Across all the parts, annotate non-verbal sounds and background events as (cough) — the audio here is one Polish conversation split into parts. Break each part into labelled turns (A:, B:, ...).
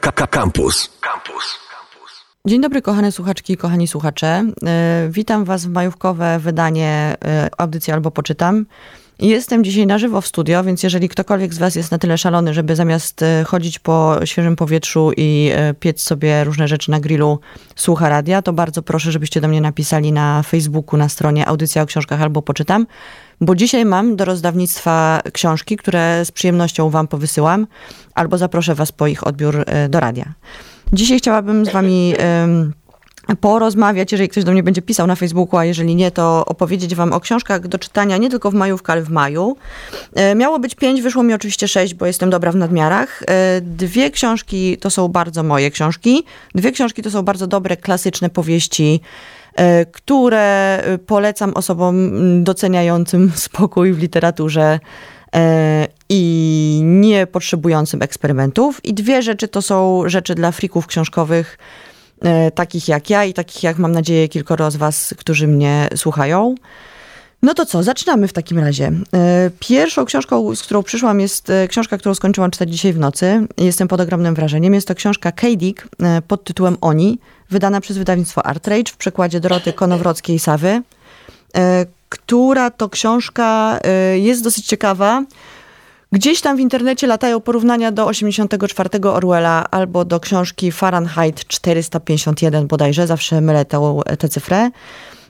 A: Campus. Campus.
B: Dzień dobry, kochane słuchaczki i kochani słuchacze. E, witam Was w majówkowe wydanie e, audycji albo poczytam. Jestem dzisiaj na żywo w studio, więc jeżeli ktokolwiek z Was jest na tyle szalony, żeby zamiast e, chodzić po świeżym powietrzu i piec sobie różne rzeczy na grillu, słucha radia, to bardzo proszę, żebyście do mnie napisali na Facebooku na stronie Audycja o książkach albo poczytam, bo dzisiaj mam do rozdawnictwa książki, które z przyjemnością Wam powysyłam, albo zaproszę Was po ich odbiór do radia. Dzisiaj chciałabym z wami porozmawiać, jeżeli ktoś do mnie będzie pisał na Facebooku, a jeżeli nie, to opowiedzieć wam o książkach do czytania nie tylko w majówkę, ale w maju. E, miało być pięć, wyszło mi oczywiście sześć, bo jestem dobra w nadmiarach. E, dwie książki to są bardzo moje książki. Dwie książki to są bardzo dobre, klasyczne powieści, e, które polecam osobom doceniającym (laughs) spokój w literaturze i nie potrzebującym eksperymentów. I dwie rzeczy to są rzeczy dla frików książkowych, takich jak ja i takich jak mam nadzieję kilkoro z was, którzy mnie słuchają. No to co, zaczynamy w takim razie. E, pierwszą książką, z którą przyszłam, jest e, książka, którą skończyłam czytać dzisiaj w nocy. Jestem pod ogromnym wrażeniem. Jest to książka K-Dick pod tytułem Oni, wydana przez wydawnictwo Artrage w przekładzie Doroty Konowrockiej-Sawy, która to książka jest dosyć ciekawa Gdzieś tam w internecie latają porównania do 84 Orwella albo do książki Fahrenheit 451 bodajże, zawsze mylę tę, tę cyfrę.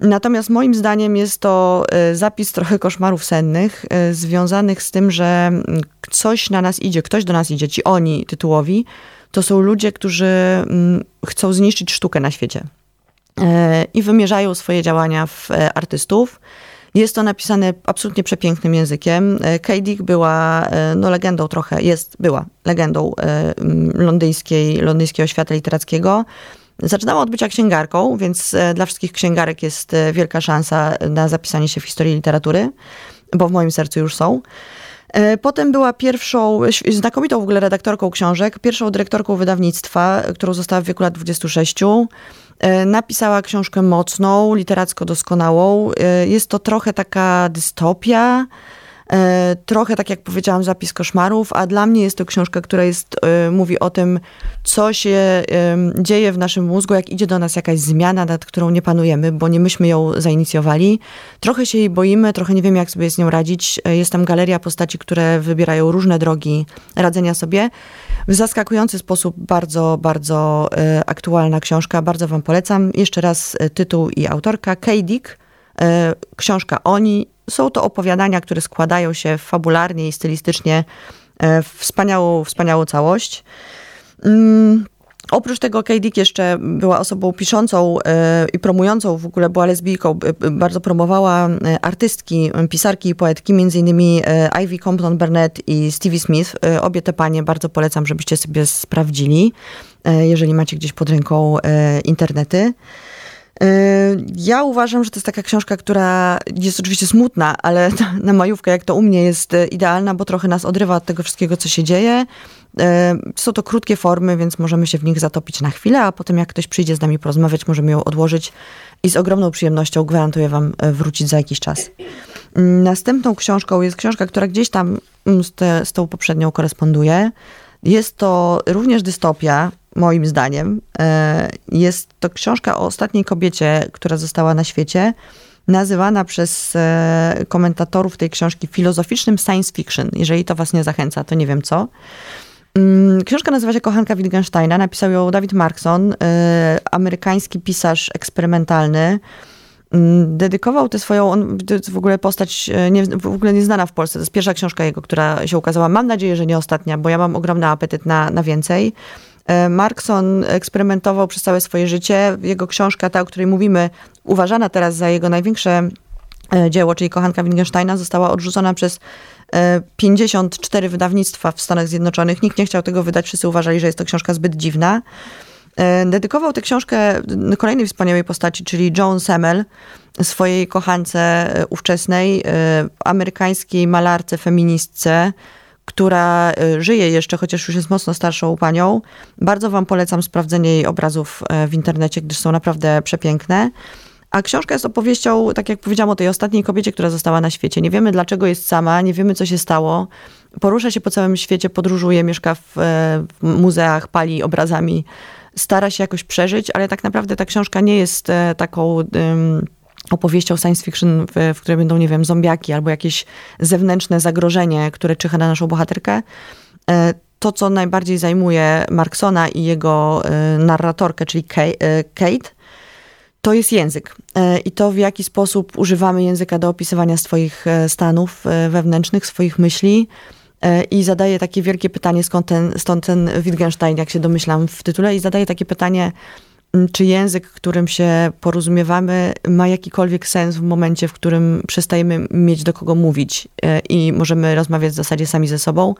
B: Natomiast moim zdaniem jest to e, zapis trochę koszmarów sennych, e, związanych z tym, że mm, coś na nas idzie, ktoś do nas idzie, ci oni tytułowi, to są ludzie, którzy mm, chcą zniszczyć sztukę na świecie e, i wymierzają swoje działania w artystów. Jest to napisane absolutnie przepięknym językiem. E, K. była e, no, legendą trochę, jest, była legendą e, londyńskiej, londyńskiego świata literackiego. Zaczynała od bycia księgarką, więc dla wszystkich księgarek jest wielka szansa na zapisanie się w historii literatury, bo w moim sercu już są. Potem była pierwszą, znakomitą w ogóle redaktorką książek, pierwszą dyrektorką wydawnictwa, którą została w wieku lat 26. E, napisała książkę mocną, literacko doskonałą. E, jest to trochę taka dystopia, trochę tak jak powiedziałam, zapis koszmarów, a dla mnie jest to książka, która jest, mówi o tym, co się dzieje w naszym mózgu, jak idzie do nas jakaś zmiana, nad którą nie panujemy, bo nie myśmy ją zainicjowali. Trochę się jej boimy, trochę nie wiemy, jak sobie z nią radzić. Jest tam galeria postaci, które wybierają różne drogi radzenia sobie w zaskakujący sposób bardzo, bardzo e, aktualna książka. Bardzo Wam polecam. Jeszcze raz e, tytuł i autorka. Kay Dick, e, książka Oni. Są to opowiadania, które składają się fabularnie i stylistycznie w wspaniałą, wspaniałą całość. Mm, Oprócz tego Kay Dick jeszcze była osobą piszącą e, i promującą, w ogóle była lesbijką, bardzo promowała e, artystki, pisarki i poetki, między innymi e, Ivy Compton Burnett i Stevie Smith. Obie te panie bardzo polecam, żebyście sobie sprawdzili, jeżeli macie gdzieś pod ręką internety. Ja uważam, że to jest taka książka, która jest oczywiście smutna, ale (laughs) na majówkę, jak to u mnie, jest idealna, bo trochę nas odrywa od tego wszystkiego, co się dzieje. Są to krótkie formy, więc możemy się w nich zatopić na chwilę, a potem jak ktoś przyjdzie z nami porozmawiać, możemy ją odłożyć i z ogromną przyjemnością gwarantuję wam wrócić za jakiś czas. Następną książką jest książka, która gdzieś tam mm, z, te, z tą poprzednią koresponduje. Jest to również dystopia, moim zdaniem. E, jest to książka o ostatniej kobiecie, która została na świecie, nazywana przez e, komentatorów tej książki filozoficznym science fiction. Jeżeli to was nie zachęca, to nie wiem co. Mm, książka nazywa się Kochanka Wittgensteina. Napisał ją David Markson, y, amerykański pisarz eksperymentalny. Mm, dedykował tę swoją, on, w ogóle postać nie, w ogóle nieznana w Polsce. To jest pierwsza książka jego, która się ukazała. Mam nadzieję, że nie ostatnia, bo ja mam ogromny apetyt na, na więcej. Y, Markson eksperymentował przez całe swoje życie. Jego książka, ta, o której mówimy, uważana teraz za jego największe dzieło, czyli Kochanka Wittgensteina, została odrzucona przez 54 wydawnictwa w Stanach Zjednoczonych. Nikt nie chciał tego wydać, wszyscy uważali, że jest to książka zbyt dziwna. E, dedykował tę książkę kolejnej wspaniałej postaci, czyli Joan Semmel, swojej kochance e, ówczesnej, e, amerykańskiej malarce, feministce, która żyje jeszcze, chociaż już jest mocno starszą panią. Bardzo wam polecam sprawdzenie jej obrazów w internecie, gdyż są naprawdę przepiękne. A książka jest opowieścią, tak jak powiedziałam, o tej ostatniej kobiecie, która została na świecie. Nie wiemy, dlaczego jest sama, nie wiemy, co się stało. Porusza się po całym świecie, podróżuje, mieszka w, w muzeach, pali obrazami, stara się jakoś przeżyć, ale tak naprawdę ta książka nie jest taką opowieścią science fiction, w, w której będą, nie wiem, zombiaki albo jakieś zewnętrzne zagrożenie, które czyha na naszą bohaterkę. E, to, co najbardziej zajmuje Marksona i jego e, narratorkę, czyli Kate, to jest język. I to, w jaki sposób używamy języka do opisywania swoich stanów wewnętrznych, swoich myśli, E, i zadaje takie wielkie pytanie, skąd ten, stąd ten Wittgenstein, jak się domyślam w tytule, i zadaje takie pytanie, czy język, którym się porozumiewamy, ma jakikolwiek sens w momencie, w którym przestajemy mieć do kogo mówić e, i możemy rozmawiać w zasadzie sami ze sobą.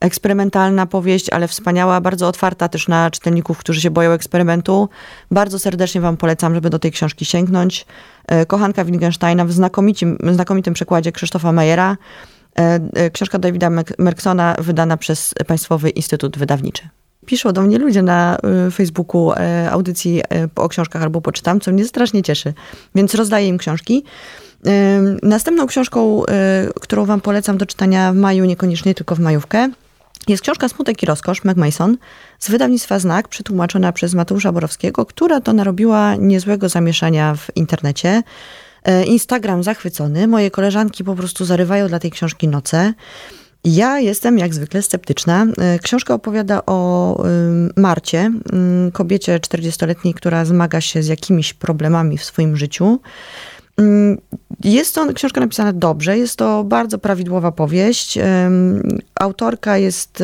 B: Eksperymentalna powieść, ale wspaniała, bardzo otwarta też na czytelników, którzy się boją eksperymentu. Bardzo serdecznie Wam polecam, żeby do tej książki sięgnąć. E, Kochanka Wittgensteina w znakomitym, znakomitym przekładzie Krzysztofa Majera. E, książka Davida Merksona wydana przez Państwowy Instytut Wydawniczy. Piszą do mnie ludzie na e, Facebooku audycji o książkach albo poczytam, co mnie strasznie cieszy, więc rozdaję im książki. Następną książką, którą wam polecam do czytania w maju, niekoniecznie tylko w majówkę, jest książka Smutek i Rozkosz, Meg Mason, z wydawnictwa Znak, przetłumaczona przez Mateusza Borowskiego, która to narobiła niezłego zamieszania w internecie. E, Instagram zachwycony, moje koleżanki po prostu zarywają dla tej książki noce. Ja jestem jak zwykle sceptyczna. E, książka opowiada o Marcie, kobiecie 40-letniej, która zmaga się z jakimiś problemami w swoim życiu. Jest to książka napisana dobrze, jest to bardzo prawidłowa powieść. Autorka jest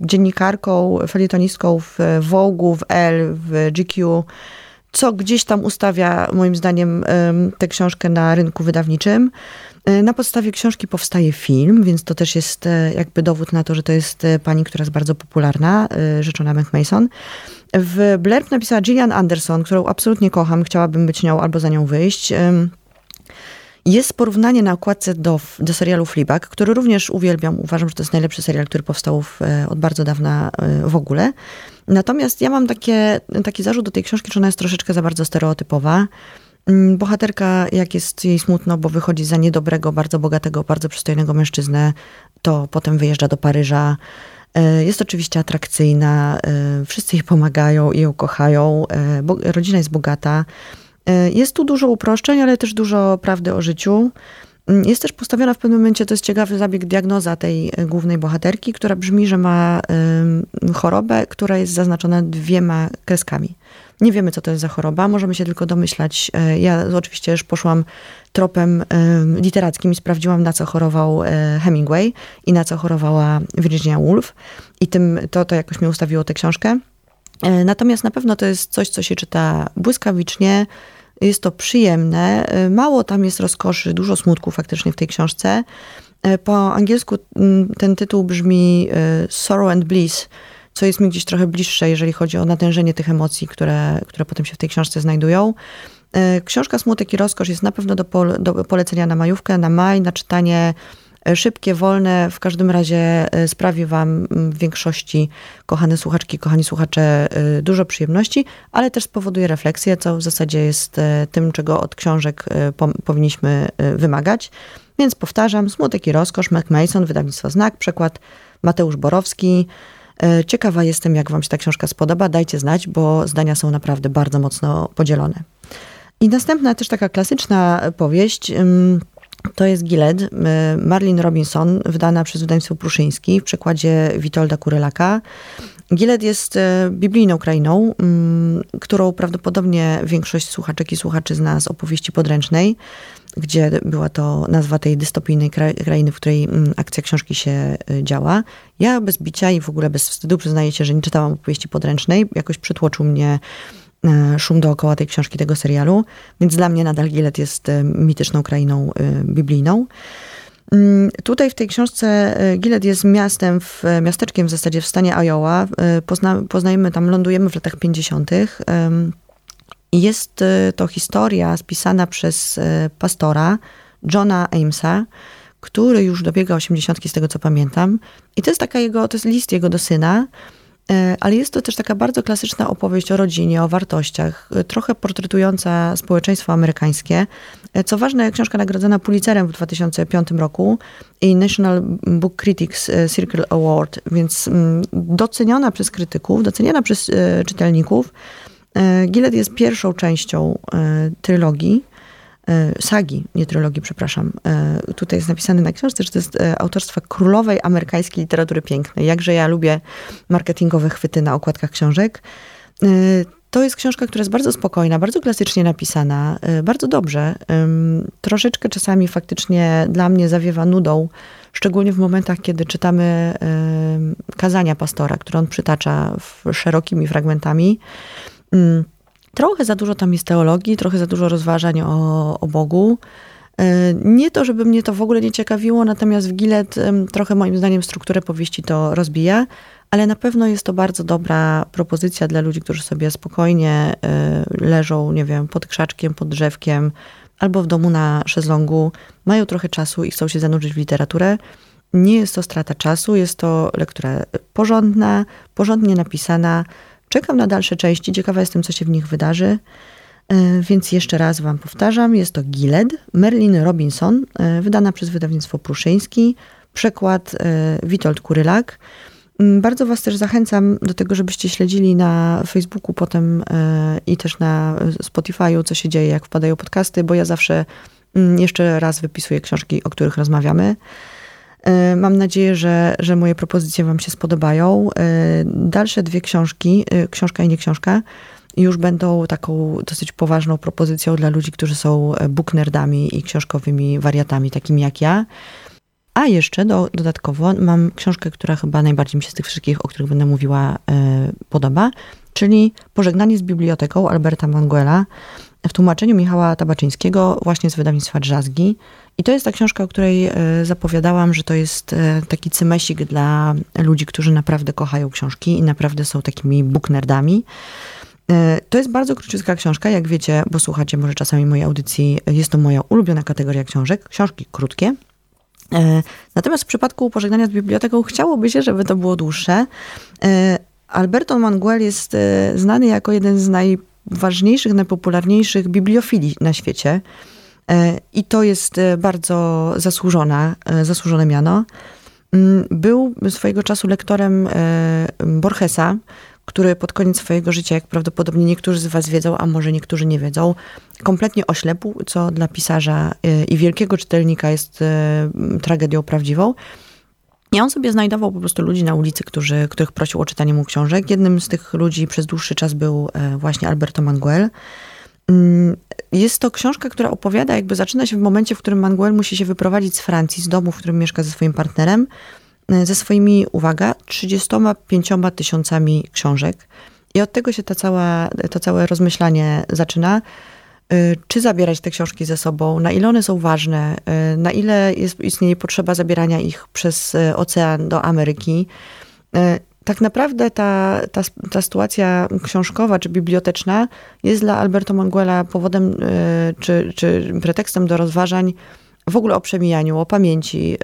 B: dziennikarką, felietonistką w Vogue, w Elle, w GQ co gdzieś tam ustawia, moim zdaniem, tę książkę na rynku wydawniczym. E, na podstawie książki powstaje film, więc to też jest e, jakby dowód na to, że to jest e, pani, która jest bardzo popularna, rzeczona Mason. W Blurb napisała Gillian Anderson, którą absolutnie kocham, chciałabym być nią albo za nią wyjść. Jest porównanie na okładce do, do serialu Fleabag, który również uwielbiam. Uważam, że to jest najlepszy serial, który powstał w, od bardzo dawna w ogóle. Natomiast ja mam takie, taki zarzut do tej książki, że ona jest troszeczkę za bardzo stereotypowa. Mm, bohaterka, jak jest jej smutno, bo wychodzi za niedobrego, bardzo bogatego, bardzo przystojnego mężczyznę, to potem wyjeżdża do Paryża. E, jest oczywiście atrakcyjna, e, wszyscy jej pomagają i ją kochają. E, rodzina jest bogata. Jest tu dużo uproszczeń, ale też dużo prawdy o życiu. Mm, jest też postawiona w pewnym momencie, to jest ciekawy zabieg, diagnoza tej głównej bohaterki, która brzmi, że ma chorobę, która jest zaznaczona dwiema kreskami. Nie wiemy, co to jest za choroba, możemy się tylko domyślać. E, ja oczywiście już poszłam tropem literackim i sprawdziłam, na co chorował e, Hemingway i na co chorowała Virginia Woolf. I tym, to, to jakoś mi ustawiło tę książkę. Natomiast na pewno to jest coś, co się czyta błyskawicznie, jest to przyjemne. E, mało tam jest rozkoszy, dużo smutku faktycznie w tej książce. E, po angielsku ten tytuł brzmi e, Sorrow and Bliss, co jest mi gdzieś trochę bliższe, jeżeli chodzi o natężenie tych emocji, które, które potem się w tej książce znajdują. Książka Smutek i Rozkosz jest na pewno do, pole, do polecenia na majówkę, na maj, na czytanie szybkie, wolne, w każdym razie e, sprawi Wam w większości, kochane słuchaczki, kochani słuchacze, e, dużo przyjemności, ale też spowoduje refleksję, co w zasadzie jest e, tym, czego od książek powinniśmy wymagać. Więc powtarzam, Smutek i Rozkosz, Mac Mason, wydawnictwo Znak, przekład Mateusz Borowski. Ciekawa jestem, jak Wam się ta książka spodoba. Dajcie znać, bo zdania są naprawdę bardzo mocno podzielone. I następna też taka klasyczna powieść to jest Gilead, y, Marlin Robinson, wydana przez wydawnictwo Pruszyński w przekładzie Witolda Kurylaka. Gilead jest y, biblijną krainą, mm, którą prawdopodobnie większość słuchaczek i słuchaczy zna z opowieści podręcznej, gdzie była to nazwa tej dystopijnej krainy, w której mm, akcja książki się y, działa. Ja bez bicia i w ogóle bez wstydu przyznaję się, że nie czytałam opowieści podręcznej. Jakoś przytłoczył mnie E, szum dookoła tej książki, tego serialu. Więc dla mnie nadal Gilead jest e, mityczną krainą e, biblijną. Mm, tutaj w tej książce Gilead jest miastem, w, miasteczkiem w zasadzie w stanie Iowa. Pozna, poznajemy tam, lądujemy w latach 50. Jest to historia spisana przez pastora Johna Amesa, który już dobiega 80 z tego co pamiętam. I to jest taka jego, to jest list jego do syna, E, ale jest to też taka bardzo klasyczna opowieść o rodzinie, o wartościach, e, trochę portretująca społeczeństwo amerykańskie. E, co ważne, książka nagrodzona Pulitzerem w 2005 roku i National Book Critics Circle Award, więc mm, doceniona przez krytyków, doceniana przez czytelników. Gilead jest pierwszą częścią trylogii E, sagi, nie trylogii, przepraszam. E, tutaj jest napisane na książce, że to jest e, autorstwa królowej amerykańskiej literatury pięknej. Jakże ja lubię marketingowe chwyty na okładkach książek. To jest książka, która jest bardzo spokojna, bardzo klasycznie napisana, bardzo dobrze. Troszeczkę czasami faktycznie dla mnie zawiewa nudą, szczególnie w momentach, kiedy czytamy kazania pastora, które on przytacza szerokimi fragmentami. Trochę za dużo tam jest teologii, trochę za dużo rozważań o, o Bogu. E, nie to, żeby mnie to w ogóle nie ciekawiło, natomiast w Gilet trochę moim zdaniem strukturę powieści to rozbija, ale na pewno jest to bardzo dobra propozycja dla ludzi, którzy sobie spokojnie e, leżą, nie wiem, pod krzaczkiem, pod drzewkiem albo w domu na szezlongu, mają trochę czasu i chcą się zanurzyć w literaturę. Nie jest to strata czasu, jest to lektura porządna, porządnie napisana, Czekam na dalsze części, ciekawa jestem, co się w nich wydarzy. E, więc jeszcze raz Wam powtarzam, jest to Gilead, Merlin Robinson, e, wydana przez wydawnictwo Pruszyński, przekład e, Witold Kurylak. Mm, bardzo Was też zachęcam do tego, żebyście śledzili na Facebooku potem i też na Spotify'u, co się dzieje, jak wpadają podcasty, bo ja zawsze mm, jeszcze raz wypisuję książki, o których rozmawiamy. E, mam nadzieję, że, że moje propozycje Wam się spodobają. E, dalsze dwie książki, e, książka i nie książka, już będą taką dosyć poważną propozycją dla ludzi, którzy są booknerdami i książkowymi wariatami, takimi jak ja. A jeszcze do, dodatkowo mam książkę, która chyba najbardziej mi się z tych wszystkich, o których będę mówiła, podoba, czyli Pożegnanie z biblioteką Alberta Manguela w tłumaczeniu Michała Tabaczyńskiego właśnie z wydawnictwa Drzazgi. I to jest ta książka, o której e, zapowiadałam, że to jest e, taki cymesik dla ludzi, którzy naprawdę kochają książki i naprawdę są takimi booknerdami. E, to jest bardzo króciutka książka, jak wiecie, bo słuchacie może czasami mojej audycji, jest to moja ulubiona kategoria książek, książki krótkie. Natomiast w przypadku pożegnania z biblioteką chciałoby się, żeby to było dłuższe. Alberto Manguel jest znany jako jeden z najważniejszych, najpopularniejszych bibliofili na świecie. E, I to jest e, bardzo zasłużona, e, zasłużone miano. Mm, był swojego czasu lektorem Borgesa, który pod koniec swojego życia, jak prawdopodobnie niektórzy z was wiedzą, a może niektórzy nie wiedzą, kompletnie oślepł, co dla pisarza i wielkiego czytelnika jest tragedią prawdziwą. I on sobie znajdował po prostu ludzi na ulicy, którzy, których prosił o czytanie mu książek. Jednym z tych ludzi przez dłuższy czas był właśnie Alberto Manguel. Mm, jest to książka, która opowiada, jakby zaczyna się w momencie, w którym Manguel musi się wyprowadzić z Francji, z domu, w którym mieszka ze swoim partnerem, e, ze swoimi, uwaga, 35 tysiącami książek. I od tego się ta cała, to całe rozmyślanie zaczyna. E, czy zabierać te książki ze sobą? Na ile one są ważne? E, na ile jest, istnieje potrzeba zabierania ich przez ocean do Ameryki? tak naprawdę ta, ta, ta sytuacja książkowa czy biblioteczna jest dla Alberto Manguela powodem czy, czy pretekstem do rozważań w ogóle o przemijaniu, o pamięci,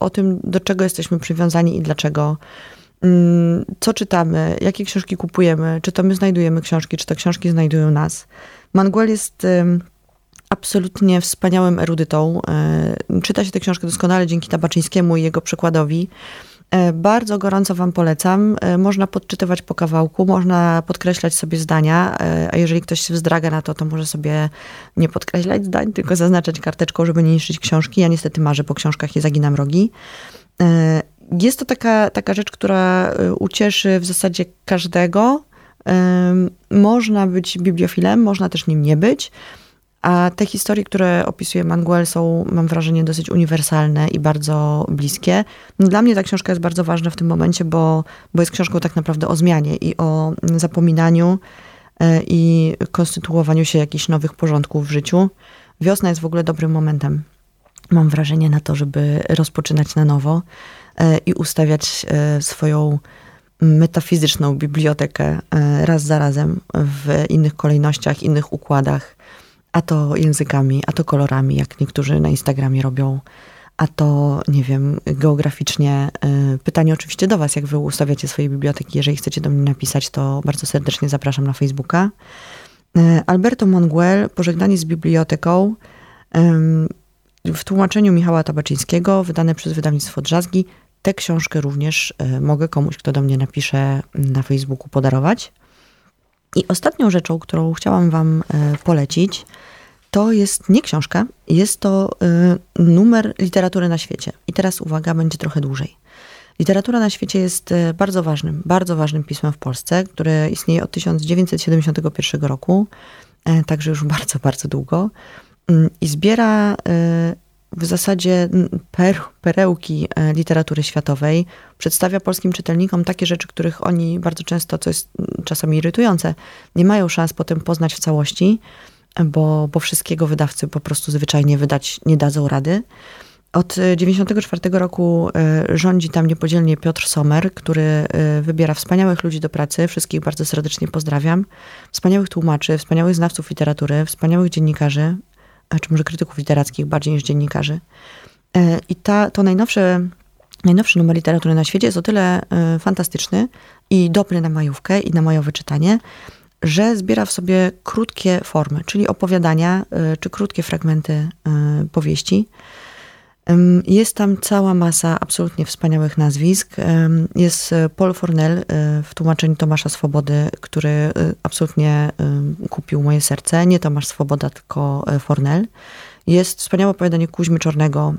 B: o tym, do czego jesteśmy przywiązani i dlaczego. Mm, co czytamy, jakie książki kupujemy, czy to my znajdujemy książki, czy to książki znajdują nas. Manguel jest absolutnie wspaniałym erudytą. E, czyta się tę książkę doskonale dzięki Tabaczyńskiemu i jego przykładowi. E, bardzo gorąco Wam polecam. E, można podczytywać po kawałku, można podkreślać sobie zdania, a jeżeli ktoś się wzdraga na to, to może sobie nie podkreślać zdań, tylko zaznaczać karteczką, żeby nie niszczyć książki. Ja niestety marzę po książkach i zaginam rogi. Jest to taka, taka rzecz, która ucieszy w zasadzie każdego. Można być bibliofilem, można też nim nie być. A te historie, które opisuje Manguel, są, mam wrażenie, dosyć uniwersalne i bardzo bliskie. No, dla mnie ta książka jest bardzo ważna w tym momencie, bo, bo jest książką tak naprawdę o zmianie i o zapominaniu e, i konstytuowaniu się jakichś nowych porządków w życiu. Wiosna jest w ogóle dobrym momentem. Mam wrażenie na to, żeby rozpoczynać na nowo e, i ustawiać e, swoją metafizyczną bibliotekę raz za razem w innych kolejnościach, innych układach a to językami, a to kolorami, jak niektórzy na Instagramie robią. a to, nie wiem, geograficznie. Y, pytanie oczywiście do Was, jak Wy ustawiacie swoje biblioteki. Jeżeli chcecie do mnie napisać, to bardzo serdecznie zapraszam na Facebooka. Y, Alberto Monguel, Pożegnanie z biblioteką, w tłumaczeniu Michała Tabaczyńskiego, wydane przez wydawnictwo Drzazgi. Tę książkę również y, mogę komuś, kto do mnie napisze na Facebooku, podarować. I ostatnią rzeczą, którą chciałam Wam polecić, to jest nie książka, jest to y, numer literatury na świecie. I teraz uwaga, będzie trochę dłużej. Literatura na świecie jest bardzo ważnym, bardzo ważnym pismem w Polsce, które istnieje od 1971 roku, także już bardzo, bardzo długo. Y, I zbiera w zasadzie per, perełki y, literatury światowej. Przedstawia polskim czytelnikom takie rzeczy, których oni bardzo często, co jest czasami irytujące, nie mają szans potem poznać w całości bo, bo wszystkiego wydawcy po prostu zwyczajnie wydać nie dadzą rady. Od 1994 roku e, rządzi tam niepodzielnie Piotr Sommer, który e, wybiera wspaniałych ludzi do pracy. Wszystkich bardzo serdecznie pozdrawiam. Wspaniałych tłumaczy, wspaniałych znawców literatury, wspaniałych dziennikarzy, czy może krytyków literackich bardziej niż dziennikarzy. E, I ta, to najnowsze, najnowszy numer literatury na świecie jest o tyle fantastyczny i dobry na majówkę i na majowe czytanie, że zbiera w sobie krótkie formy, czyli opowiadania y, czy krótkie fragmenty powieści. Jest tam cała masa absolutnie wspaniałych nazwisk. Jest Paul Fornell y, w tłumaczeniu Tomasza Swobody, który absolutnie kupił moje serce. Nie Tomasz Swoboda, tylko Fornell. Jest wspaniałe opowiadanie Kuźmy Czornego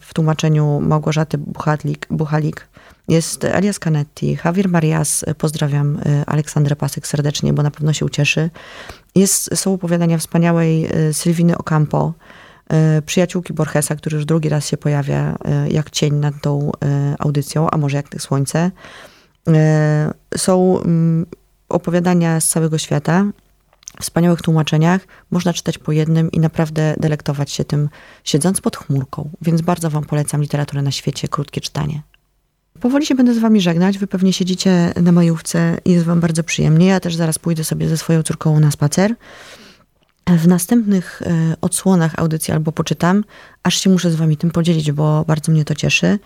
B: w tłumaczeniu Małgorzaty Buchalik, Buchalik jest Elias Canetti, Javier Marias, pozdrawiam Aleksandrę Pasek serdecznie, bo na pewno się ucieszy. Jest, są opowiadania wspaniałej Sylwiny Ocampo, przyjaciółki Borgesa, który już drugi raz się pojawia jak cień nad tą audycją, a może jak słońce. Są mm, opowiadania z całego świata, wspaniałych tłumaczeniach. Można czytać po jednym i naprawdę delektować się tym, siedząc pod chmurką. Więc bardzo Wam polecam literaturę na świecie, krótkie czytanie. Powoli się będę z wami żegnać. Wy pewnie siedzicie na majówce i jest wam bardzo przyjemnie. Ja też zaraz pójdę sobie ze swoją córką na spacer. W następnych e, odsłonach audycji albo poczytam, aż się muszę z wami tym podzielić, bo bardzo mnie to cieszy.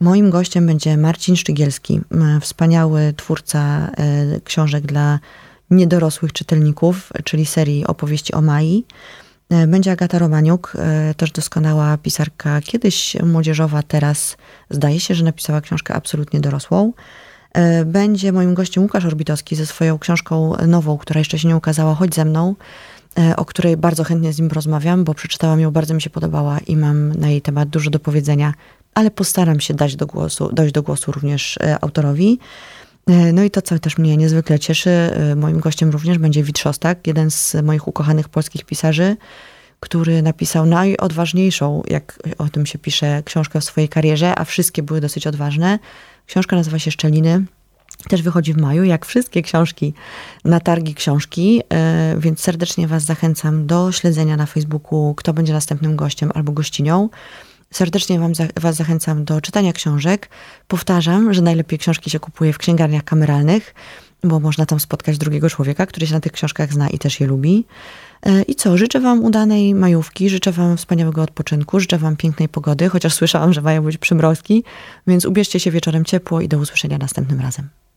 B: Moim gościem będzie Marcin Szczygielski, wspaniały twórca e, książek dla niedorosłych czytelników, czyli serii opowieści o Mai. E, będzie Agata Romaniuk, też doskonała pisarka, kiedyś młodzieżowa, teraz zdaje się, że napisała książkę absolutnie dorosłą. Będzie moim gościem Łukasz Orbitowski ze swoją książką nową, która jeszcze się nie ukazała, Chodź ze mną, o której bardzo chętnie z nim porozmawiam, bo przeczytałam ją, bardzo mi się podobała i mam na jej temat dużo do powiedzenia, ale postaram się dać do głosu, dojść do głosu również autorowi. No i to, co też mnie niezwykle cieszy, moim gościem również będzie Wit Szostak, jeden z moich ukochanych polskich pisarzy, który napisał najodważniejszą, jak o tym się pisze, książkę w swojej karierze, a wszystkie były dosyć odważne. Książka nazywa się Szczeliny. Też wychodzi w maju, jak wszystkie książki na targi książki, e, więc serdecznie Was zachęcam do śledzenia na Facebooku, kto będzie następnym gościem albo gościnią. Serdecznie wam, Was zachęcam do czytania książek. Powtarzam, że najlepiej książki się kupuje w księgarniach kameralnych, bo można tam spotkać drugiego człowieka, który się na tych książkach zna i też je lubi. E, I co? Życzę Wam udanej majówki, życzę Wam wspaniałego odpoczynku, życzę Wam pięknej pogody, chociaż słyszałam, że mają być przymrozki, więc ubierzcie się wieczorem ciepło i do usłyszenia następnym razem.